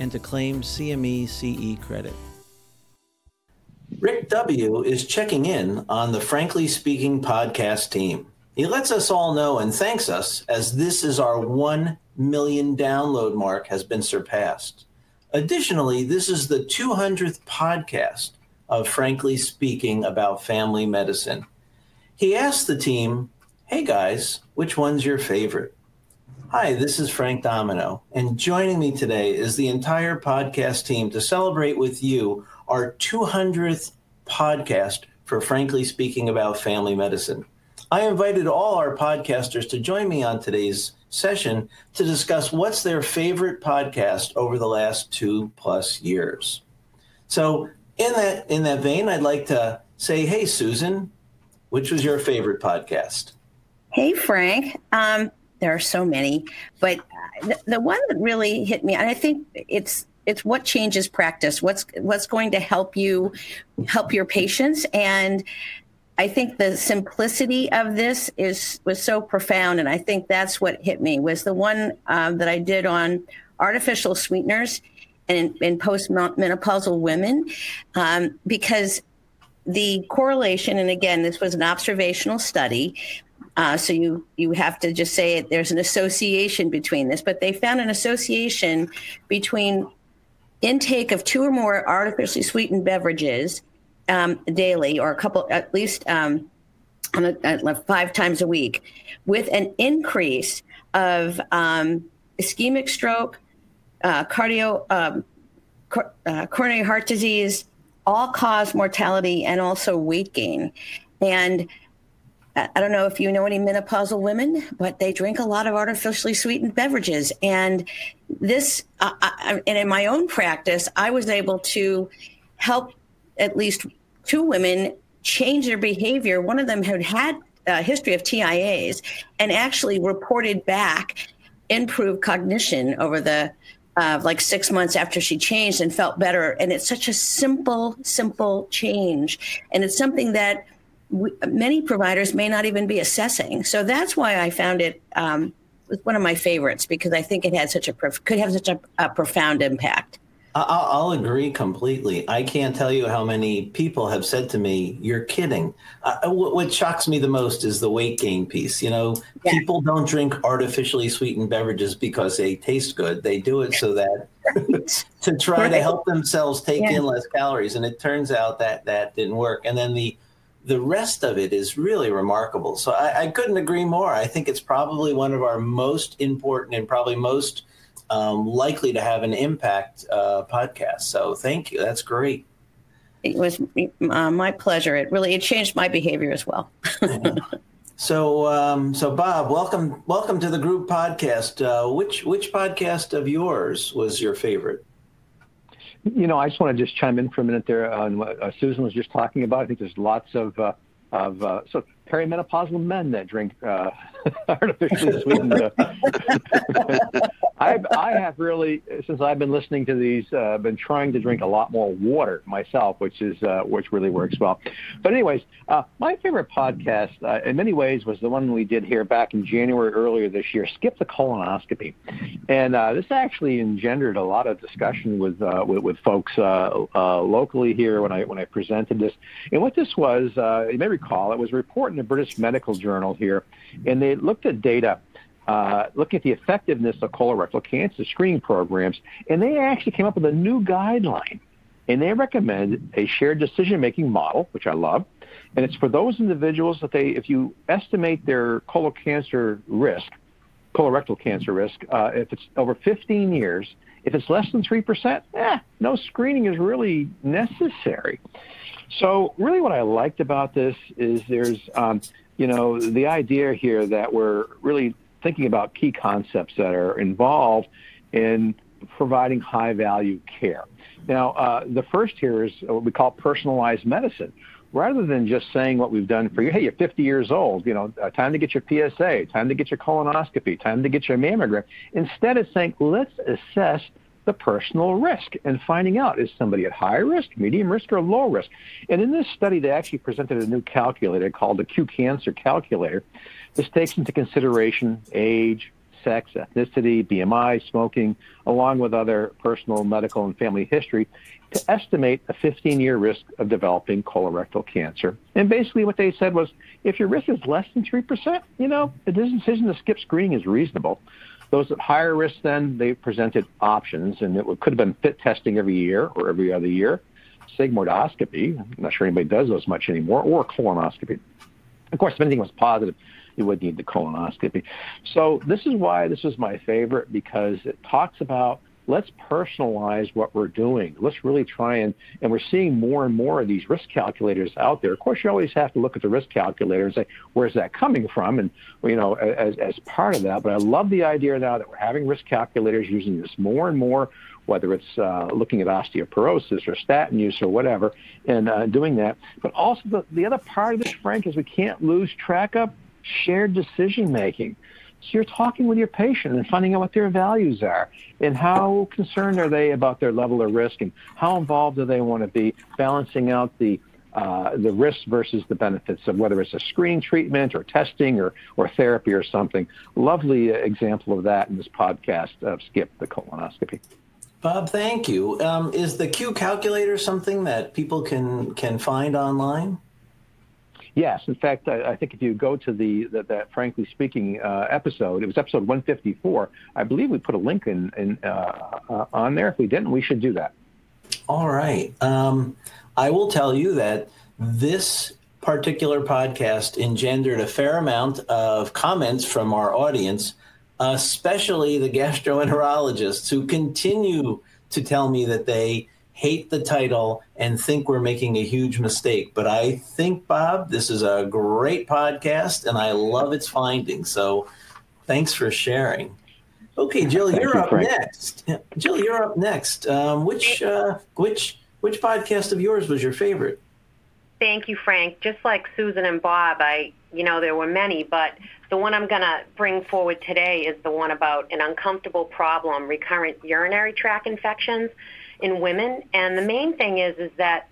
and to claim CME CE credit. Rick W. is checking in on the Frankly Speaking podcast team. He lets us all know and thanks us as this is our 1 million download mark has been surpassed. Additionally, this is the 200th podcast of Frankly Speaking about family medicine. He asked the team, Hey guys, which one's your favorite? Hi, this is Frank Domino, and joining me today is the entire podcast team to celebrate with you our 200th podcast for Frankly Speaking about Family Medicine. I invited all our podcasters to join me on today's session to discuss what's their favorite podcast over the last two plus years. So, in that in that vein, I'd like to say, hey, Susan, which was your favorite podcast? Hey, Frank. Um, there are so many, but the, the one that really hit me, and I think it's it's what changes practice. What's what's going to help you help your patients and. I think the simplicity of this is was so profound, and I think that's what hit me was the one um, that I did on artificial sweeteners and in, in postmenopausal women, um, because the correlation, and again, this was an observational study, uh, so you you have to just say it, there's an association between this, but they found an association between intake of two or more artificially sweetened beverages um, daily, or a couple at least um, a, five times a week, with an increase of um, ischemic stroke, uh, cardio, um, cor- uh, coronary heart disease, all cause mortality, and also weight gain. And I don't know if you know any menopausal women, but they drink a lot of artificially sweetened beverages. And this, uh, I, and in my own practice, I was able to help at least two women change their behavior. One of them had had a history of TIAs and actually reported back improved cognition over the uh, like six months after she changed and felt better. And it's such a simple, simple change. And it's something that we, many providers may not even be assessing. So that's why I found it um, one of my favorites because I think it had such a could have such a, a profound impact. I'll, agree completely. I can't tell you how many people have said to me, "You're kidding." Uh, what, what, shocks me the most is the weight gain piece. You know, yeah. people don't drink artificially sweetened beverages because they taste good. They do it so that to try right. to help themselves take yeah. in less calories, and it turns out that that didn't work. And then the the rest of it is really remarkable. So I, I, couldn't agree more. I think it's probably one of our most important and probably most um, likely to have an impact uh, podcast. So thank you. That's great. It was uh, my pleasure. It really it changed my behavior as well. So, um, so Bob, welcome, welcome to the group podcast. Uh, which which podcast of yours was your favorite? You know, I just want to just chime in for a minute there on what uh, Susan was just talking about. I think there's lots of uh, of uh, so perimenopausal men that drink uh, artificially sweetened. Uh, I, have really, since I've been listening to these, uh, been trying to drink a lot more water myself, which is uh, which really works well. But anyways, uh, my favorite podcast, uh, in many ways, was the one we did here back in January earlier this year. Skip the colonoscopy, and uh, this actually engendered a lot of discussion with uh, with, with folks locally here when I when I presented this. And what this was, you may recall, it was a report in the British Medical Journal here, and they looked at data uh, looking at the effectiveness of colorectal cancer screening programs, and they actually came up with a new guideline. And they recommend a shared decision-making model, which I love. And it's for those individuals that they, if you estimate their colon cancer risk, colorectal cancer risk, uh, if it's over 15 years, if it's less than 3%, eh, no screening is really necessary. So really what I liked about this is there's, um, you know, the idea here that we're really thinking about key concepts that are involved in providing high value care. Now, uh, the first here is what we call personalized medicine. Rather than just saying what we've done for you, hey, you're 50 years old, you know, uh, time to get your PSA, time to get your colonoscopy, time to get your mammogram. Instead of saying, let's assess the personal risk and finding out is somebody at high risk, medium risk, or low risk. And in this study, they actually presented a new calculator called the Q Cancer Calculator. This takes into consideration age, sex, ethnicity, BMI, smoking, along with other personal, medical, and family history to estimate a 15 year risk of developing colorectal cancer. And basically, what they said was if your risk is less than 3%, you know, the decision to skip screening is reasonable. Those at higher risk, then, they presented options, and it could have been FIT testing every year or every other year, sigmoidoscopy, I'm not sure anybody does those much anymore, or colonoscopy. Of course, if anything was positive, you would need the colonoscopy. So this is why this is my favorite because it talks about let's personalize what we're doing. Let's really try and, and we're seeing more and more of these risk calculators out there. Of course, you always have to look at the risk calculator and say, where's that coming from? And, you know, as, as part of that, but I love the idea now that we're having risk calculators using this more and more, whether it's uh, looking at osteoporosis or statin use or whatever, and uh, doing that. But also the, the other part of this, Frank, is we can't lose track of shared decision making. So you're talking with your patient and finding out what their values are and how concerned are they about their level of risk and how involved do they want to be, balancing out the uh, the risks versus the benefits of whether it's a screening treatment or testing or, or therapy or something. Lovely example of that in this podcast of Skip the colonoscopy. Bob, thank you. Um, is the Q calculator something that people can can find online? Yes, in fact, I, I, think if you go to the, that frankly speaking uh, episode, it was episode 154. I believe we put a link in, in uh, uh, on there. If we didn't, we should do that. All right. Um, I will tell you that this particular podcast engendered a fair amount of comments from our audience, especially the gastroenterologists who continue to tell me that they hate the title and think we're making a huge mistake. But I think, Bob, this is a great podcast and I love its findings. So thanks for sharing. Okay, Jill, you're you, up Frank. next. Jill, you're up next. Um, which uh, which which podcast of yours was your favorite? Thank you, Frank. Just like Susan and Bob, I you know there were many, but the one I'm going to bring forward today is the one about an uncomfortable problem, recurrent urinary tract infections in women. And the main thing is is that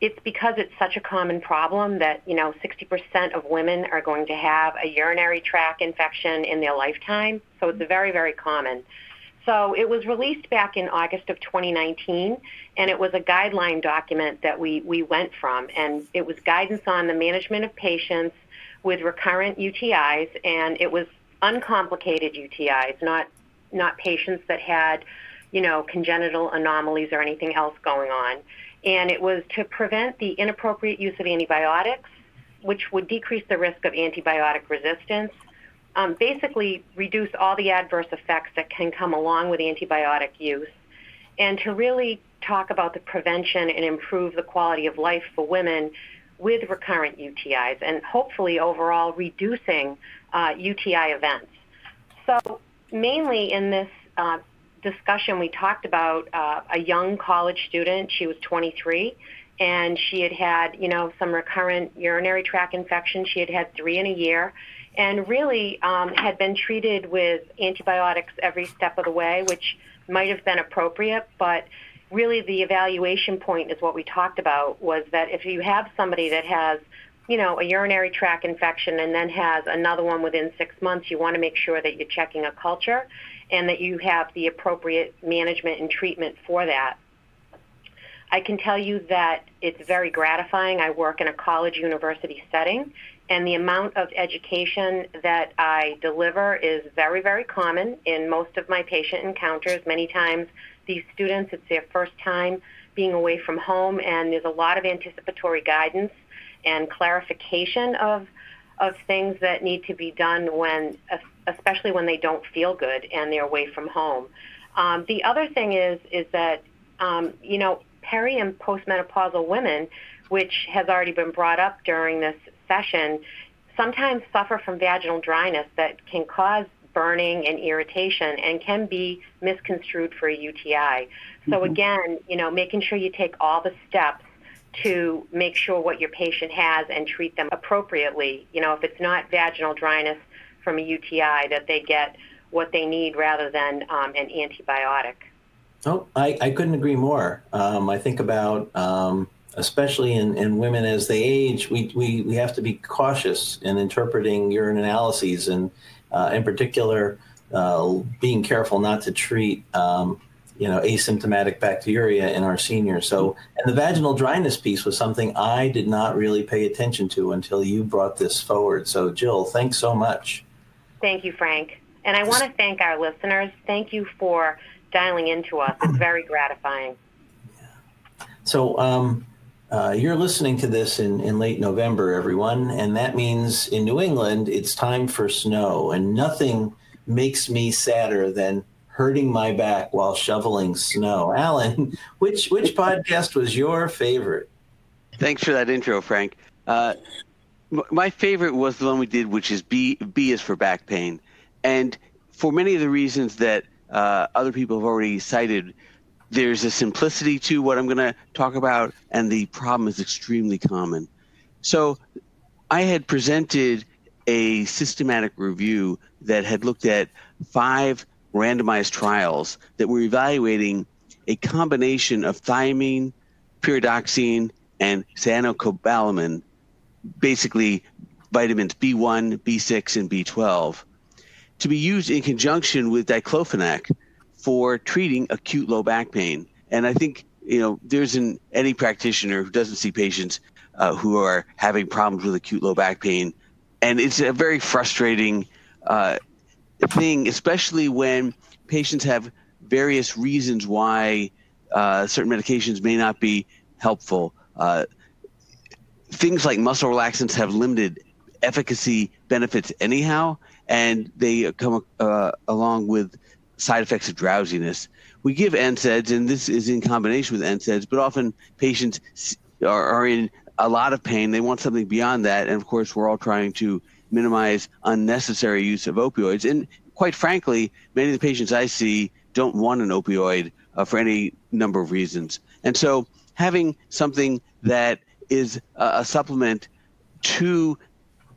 it's because it's such a common problem that you know 60% of women are going to have a urinary tract infection in their lifetime. So it's very very common. So it was released back in August of 2019, and it was a guideline document that we, we went from. And it was guidance on the management of patients with recurrent UTIs, and it was uncomplicated UTIs, not, not patients that had you know, congenital anomalies or anything else going on. And it was to prevent the inappropriate use of antibiotics, which would decrease the risk of antibiotic resistance, um, basically reduce all the adverse effects that can come along with antibiotic use, and to really talk about the prevention and improve the quality of life for women with recurrent UTIs, and hopefully overall reducing uh, UTI events. So mainly in this uh, discussion, we talked about uh, a young college student. She was 23, and she had had, you know, some recurrent urinary tract infection. She had had three in a year, and really um, had been treated with antibiotics every step of the way, which might have been appropriate, but really the evaluation point is what we talked about was that if you have somebody that has you know, a urinary tract infection and then has another one within six months, you want to make sure that you're checking a culture and that you have the appropriate management and treatment for that. I can tell you that it's very gratifying. I work in a college university setting, and the amount of education that I deliver is very, very common in most of my patient encounters. Many times, these students, it's their first time being away from home, and there's a lot of anticipatory guidance and clarification of of things that need to be done when especially when they don't feel good and they're away from home. Um, the other thing is is that um, you know peri and postmenopausal women, which has already been brought up during this session, sometimes suffer from vaginal dryness that can cause burning and irritation and can be misconstrued for a UTI. So mm-hmm. again, you know, making sure you take all the steps to make sure what your patient has and treat them appropriately. You know, if it's not vaginal dryness from a UTI, that they get what they need rather than um, an antibiotic. Oh, I, I couldn't agree more. Um, I think about, um, especially in, in women as they age, we, we, we have to be cautious in interpreting urine analyses and, uh, in particular, uh, being careful not to treat um, you know, asymptomatic bacteria in our seniors. So, and the vaginal dryness piece was something I did not really pay attention to until you brought this forward. So, Jill, thanks so much. Thank you, Frank. And I want to thank our listeners. Thank you for dialing into us. It's very gratifying. So, um, uh, you're listening to this in, in late November, everyone, and that means in New England it's time for snow, and nothing makes me sadder than hurting my back while shoveling snow. Alan, which which podcast was your favorite? Thanks for that intro, Frank. Uh, my favorite was the one we did, which is B. B is for back pain, and for many of the reasons that uh, other people have already cited, there's a simplicity to what I'm going to talk about, and the problem is extremely common. So, I had presented a systematic review that had looked at five randomized trials that were evaluating a combination of thiamine, pyridoxine, and cyanocobalamin, basically vitamins B1, B6, and B12, to be used in conjunction with diclofenac for treating acute low back pain. And I think you know there's an any practitioner who doesn't see patients uh, who are having problems with acute low back pain, and it's a very frustrating uh, thing, especially when patients have various reasons why uh, certain medications may not be helpful. Things like muscle relaxants have limited efficacy benefits anyhow, and they come uh, along with side effects of drowsiness. We give NSAIDs, and this is in combination with NSAIDs, but often patients are, are in a lot of pain. They want something beyond that, and of course, we're all trying to minimize unnecessary use of opioids. And quite frankly, many of the patients I see don't want an opioid uh, for any number of reasons. And so having something that is a, supplement to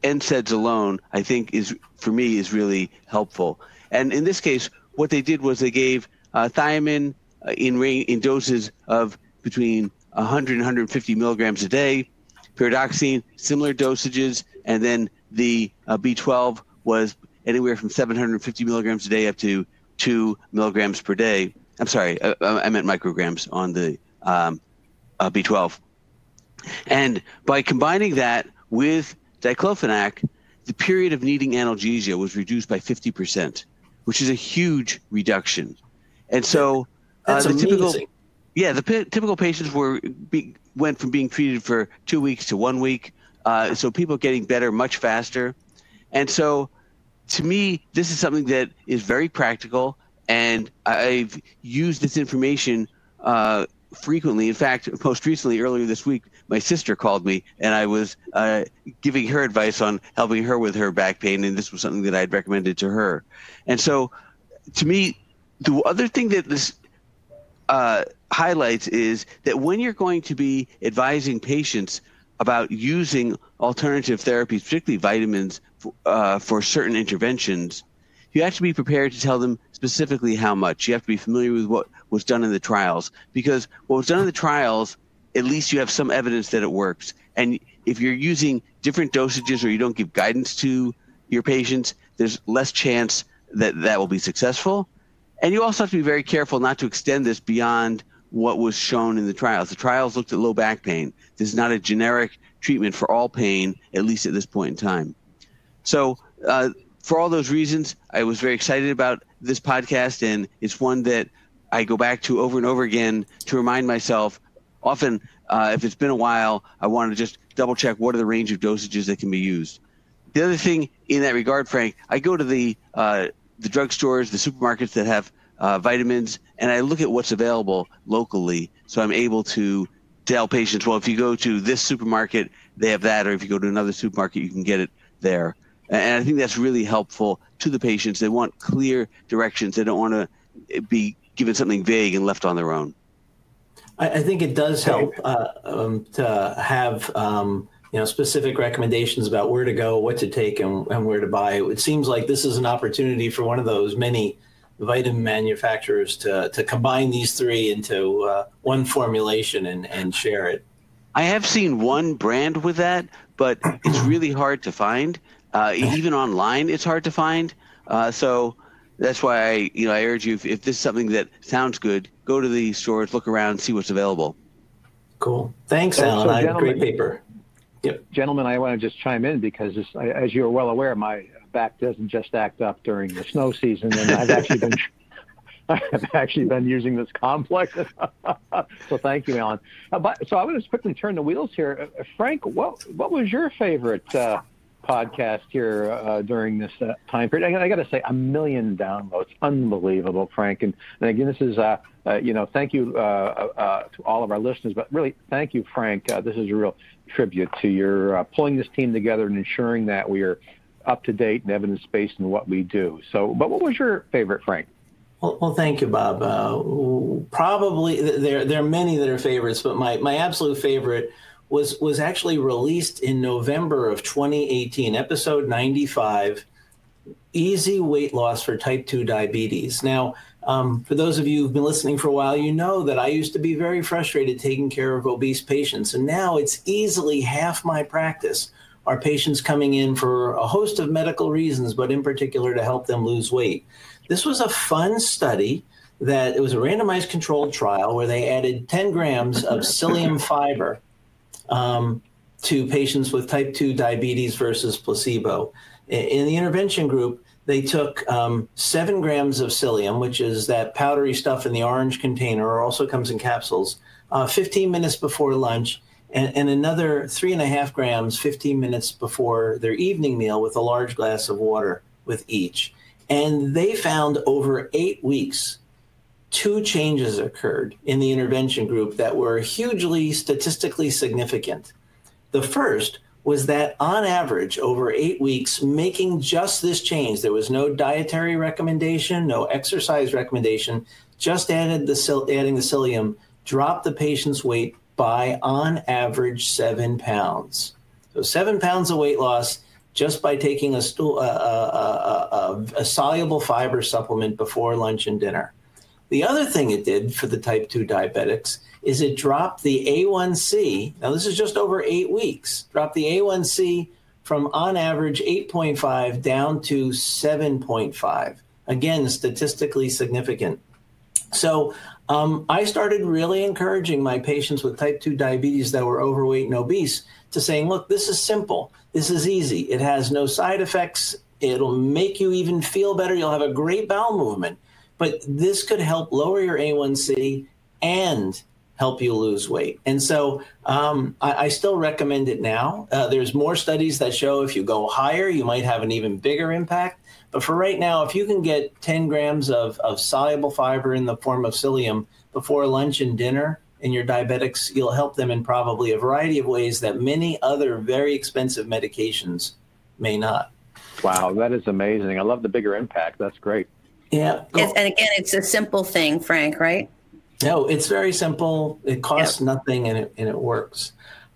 NSAIDs alone, I think is for me is really helpful. And in this case, what they did was they gave uh, thiamine uh, in in doses of between 100 and 150 milligrams a day, pyridoxine similar dosages, and then the uh, B12 was anywhere from 750 milligrams a day up to two milligrams per day. I'm sorry, I, uh, uh, I meant micrograms on the um, uh, B12. And by combining that with diclofenac, the period of needing analgesia was reduced by 50%, which is a huge reduction. And so uh, the amazing. typical yeah, the p- typical patients were be, went from being treated for two weeks to one week. Uh, so people getting better much faster. And so to me, this is something that is very practical, and I've used this information uh, frequently. In fact, most recently, earlier this week, my sister called me, and I was uh, giving her advice on helping her with her back pain, and this was something that I had recommended to her. And so, to me, the other thing that this uh, highlights is that when you're going to be advising patients about using alternative therapies, particularly vitamins, uh, for certain interventions, you have to be prepared to tell them specifically how much. You have to be familiar with what was done in the trials because what was done in the trials, at least you have some evidence that it works. And if you're using different dosages or you don't give guidance to your patients, there's less chance that that will be successful. And you also have to be very careful not to extend this beyond what was shown in the trials. The trials looked at low back pain. This is not a generic treatment for all pain, at least at this point in time. So, uh, for all those reasons, I was very excited about this podcast, and it's one that I go back to over and over again to remind myself. Often, uh, if it's been a while, I want to just double check what are the range of dosages that can be used. The other thing in that regard, Frank, I go to the uh, the drugstores, the supermarkets that have uh, vitamins, and I look at what's available locally. So I'm able to tell patients, well, if you go to this supermarket, they have that, or if you go to another supermarket, you can get it there. And I think that's really helpful to the patients. They want clear directions. They don't want to be given something vague and left on their own. I, I think it does help uh, um, to have um, you know specific recommendations about where to go, what to take, and, and where to buy. It seems like this is an opportunity for one of those many vitamin manufacturers to to combine these three into uh, one formulation and and share it. I have seen one brand with that, but it's really hard to find. Uh, even online, it's hard to find. Uh, so that's why I, you know, I urge you if, if this is something that sounds good, go to the stores, look around, see what's available. Cool. Thanks, so, Alan. So I have a great paper. Yep. Gentlemen, I want to just chime in because, this, as you're well aware, my back doesn't just act up during the snow season, and I've actually been. I have actually been using this complex. so thank you, Alan. Uh, but, so I want to quickly turn the wheels here. Uh, Frank, what what was your favorite uh, podcast here uh, during this uh, time period. I, I got to say, a million downloads, unbelievable, Frank. And, and again, this is, uh, uh you know, thank you uh, uh, to all of our listeners, but really, thank you, Frank. this is a real tribute to your pulling this team together and ensuring that we are up to date and evidence based in what we do. So, but what was your favorite, Frank? Well, well, thank you, Bob. probably there there are many that are favorites, but my my absolute favorite was was actually released in November of 2018, episode 95, Easy Weight Loss for Type 2 Diabetes. Now, um, for those of you who've been listening for a while, you know that I used to be very frustrated taking care of obese patients, and now it's easily half my practice are patients coming in for a host of medical reasons, but in particular to help them lose weight. This was a fun study that it was a randomized controlled trial where they added 10 grams of psyllium fiber um, to patients with type 2 diabetes versus placebo. In the intervention group, they took um, seven grams of psyllium, which is that powdery stuff in the orange container, or also comes in capsules, uh, 15 minutes before lunch, and, and, another three and a half grams 15 minutes before their evening meal with a large glass of water with each. And they found over eight weeks two changes occurred in the intervention group that were hugely statistically significant. The first was that on average, over eight weeks, making just this change, there was no dietary recommendation, no exercise recommendation, just added the adding the psyllium, dropped the patient's weight by on average seven pounds. So seven pounds of weight loss just by taking a, stool, a, a, a, a soluble fiber supplement before lunch and dinner. The other thing it did for the type 2 diabetics is it dropped the A1C. Now, this is just over eight weeks, dropped the A1C from on average 8.5 down to 7.5. Again, statistically significant. So um, I started really encouraging my patients with type 2 diabetes that were overweight and obese to saying, look, this is simple. This is easy. It has no side effects. It'll make you even feel better. You'll have a great bowel movement. But this could help lower your A1C and help you lose weight. And so um, I, I, still recommend it now. Uh, there's more studies that show if you go higher, you might have an even bigger impact. But for right now, if you can get 10 grams of, of soluble fiber in the form of psyllium before lunch and dinner in your diabetics, you'll help them in probably a variety of ways that many other very expensive medications may not. Wow, that is amazing. I love the bigger impact. That's great. Yeah. and again, it's a simple thing, Frank, right? No, it's very simple. It costs yep. nothing and it, and it works.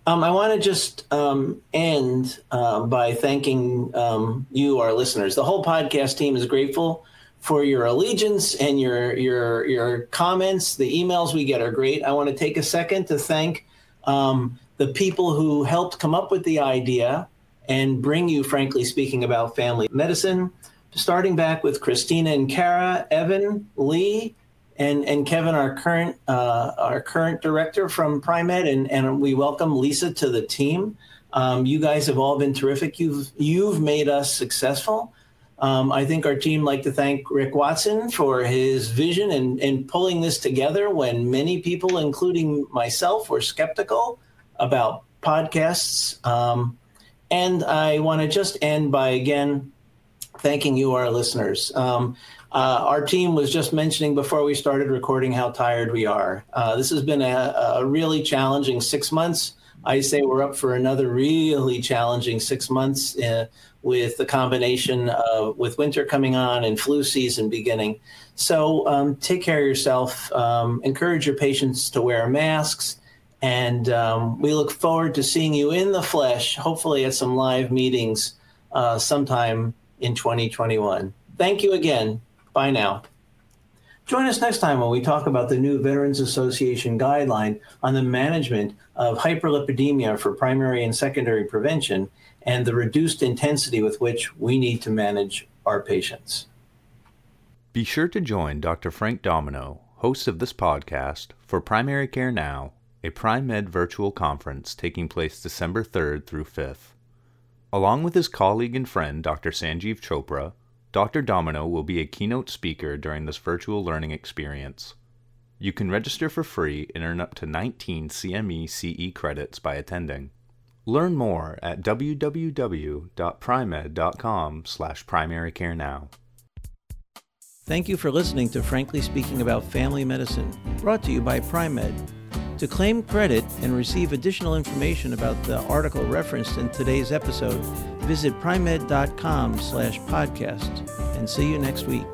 Um, I want to just um, end um, by thanking um, you, our listeners. The whole podcast team is grateful for your allegiance and your your your comments. The emails we get are great. I want to take a second to thank um, the people who helped come up with the idea and bring you, frankly speaking, about family medicine starting back with Christina and Kara, Evan, Lee, and, and Kevin, our current uh, our current director from Pri-Med, and, and we welcome Lisa to the team. Um, you guys have all been terrific. You've you've made us successful. Um, I think our team like to thank Rick Watson for his vision and, and pulling this together when many people, including myself, were skeptical about podcasts. Um, and I want to just end by again thanking you, our listeners. Um, uh, our team was just mentioning before we started recording how tired we are. Uh, this has been a, a, really challenging six months. I say we're up for another really challenging six months uh, with the combination of with winter coming on and flu season beginning. So um, take care of yourself. Um, encourage your patients to wear masks. And um, we look forward to seeing you in the flesh, hopefully at some live meetings uh, sometime in 2021. Thank you again. Bye now. Join us next time when we talk about the new Veterans Association guideline on the management of hyperlipidemia for primary and secondary prevention and the reduced intensity with which we need to manage our patients. Be sure to join Dr. Frank Domino, host of this podcast, for Primary Care Now, a Pri-Med virtual conference taking place December 3rd through 5th. Along with his colleague and friend, Dr. Sanjiv Chopra, Dr. Domino will be a keynote speaker during this virtual learning experience. You can register for free and earn up to 19 CME CE credits by attending. Learn more at www.pri-med.com slash primarycarenow. Thank you for listening to Frankly Speaking About Family Medicine, brought to you by Pri-Med. To claim credit and receive additional information about the article referenced in today's episode, visit pri-med.com slash podcast and see you next week.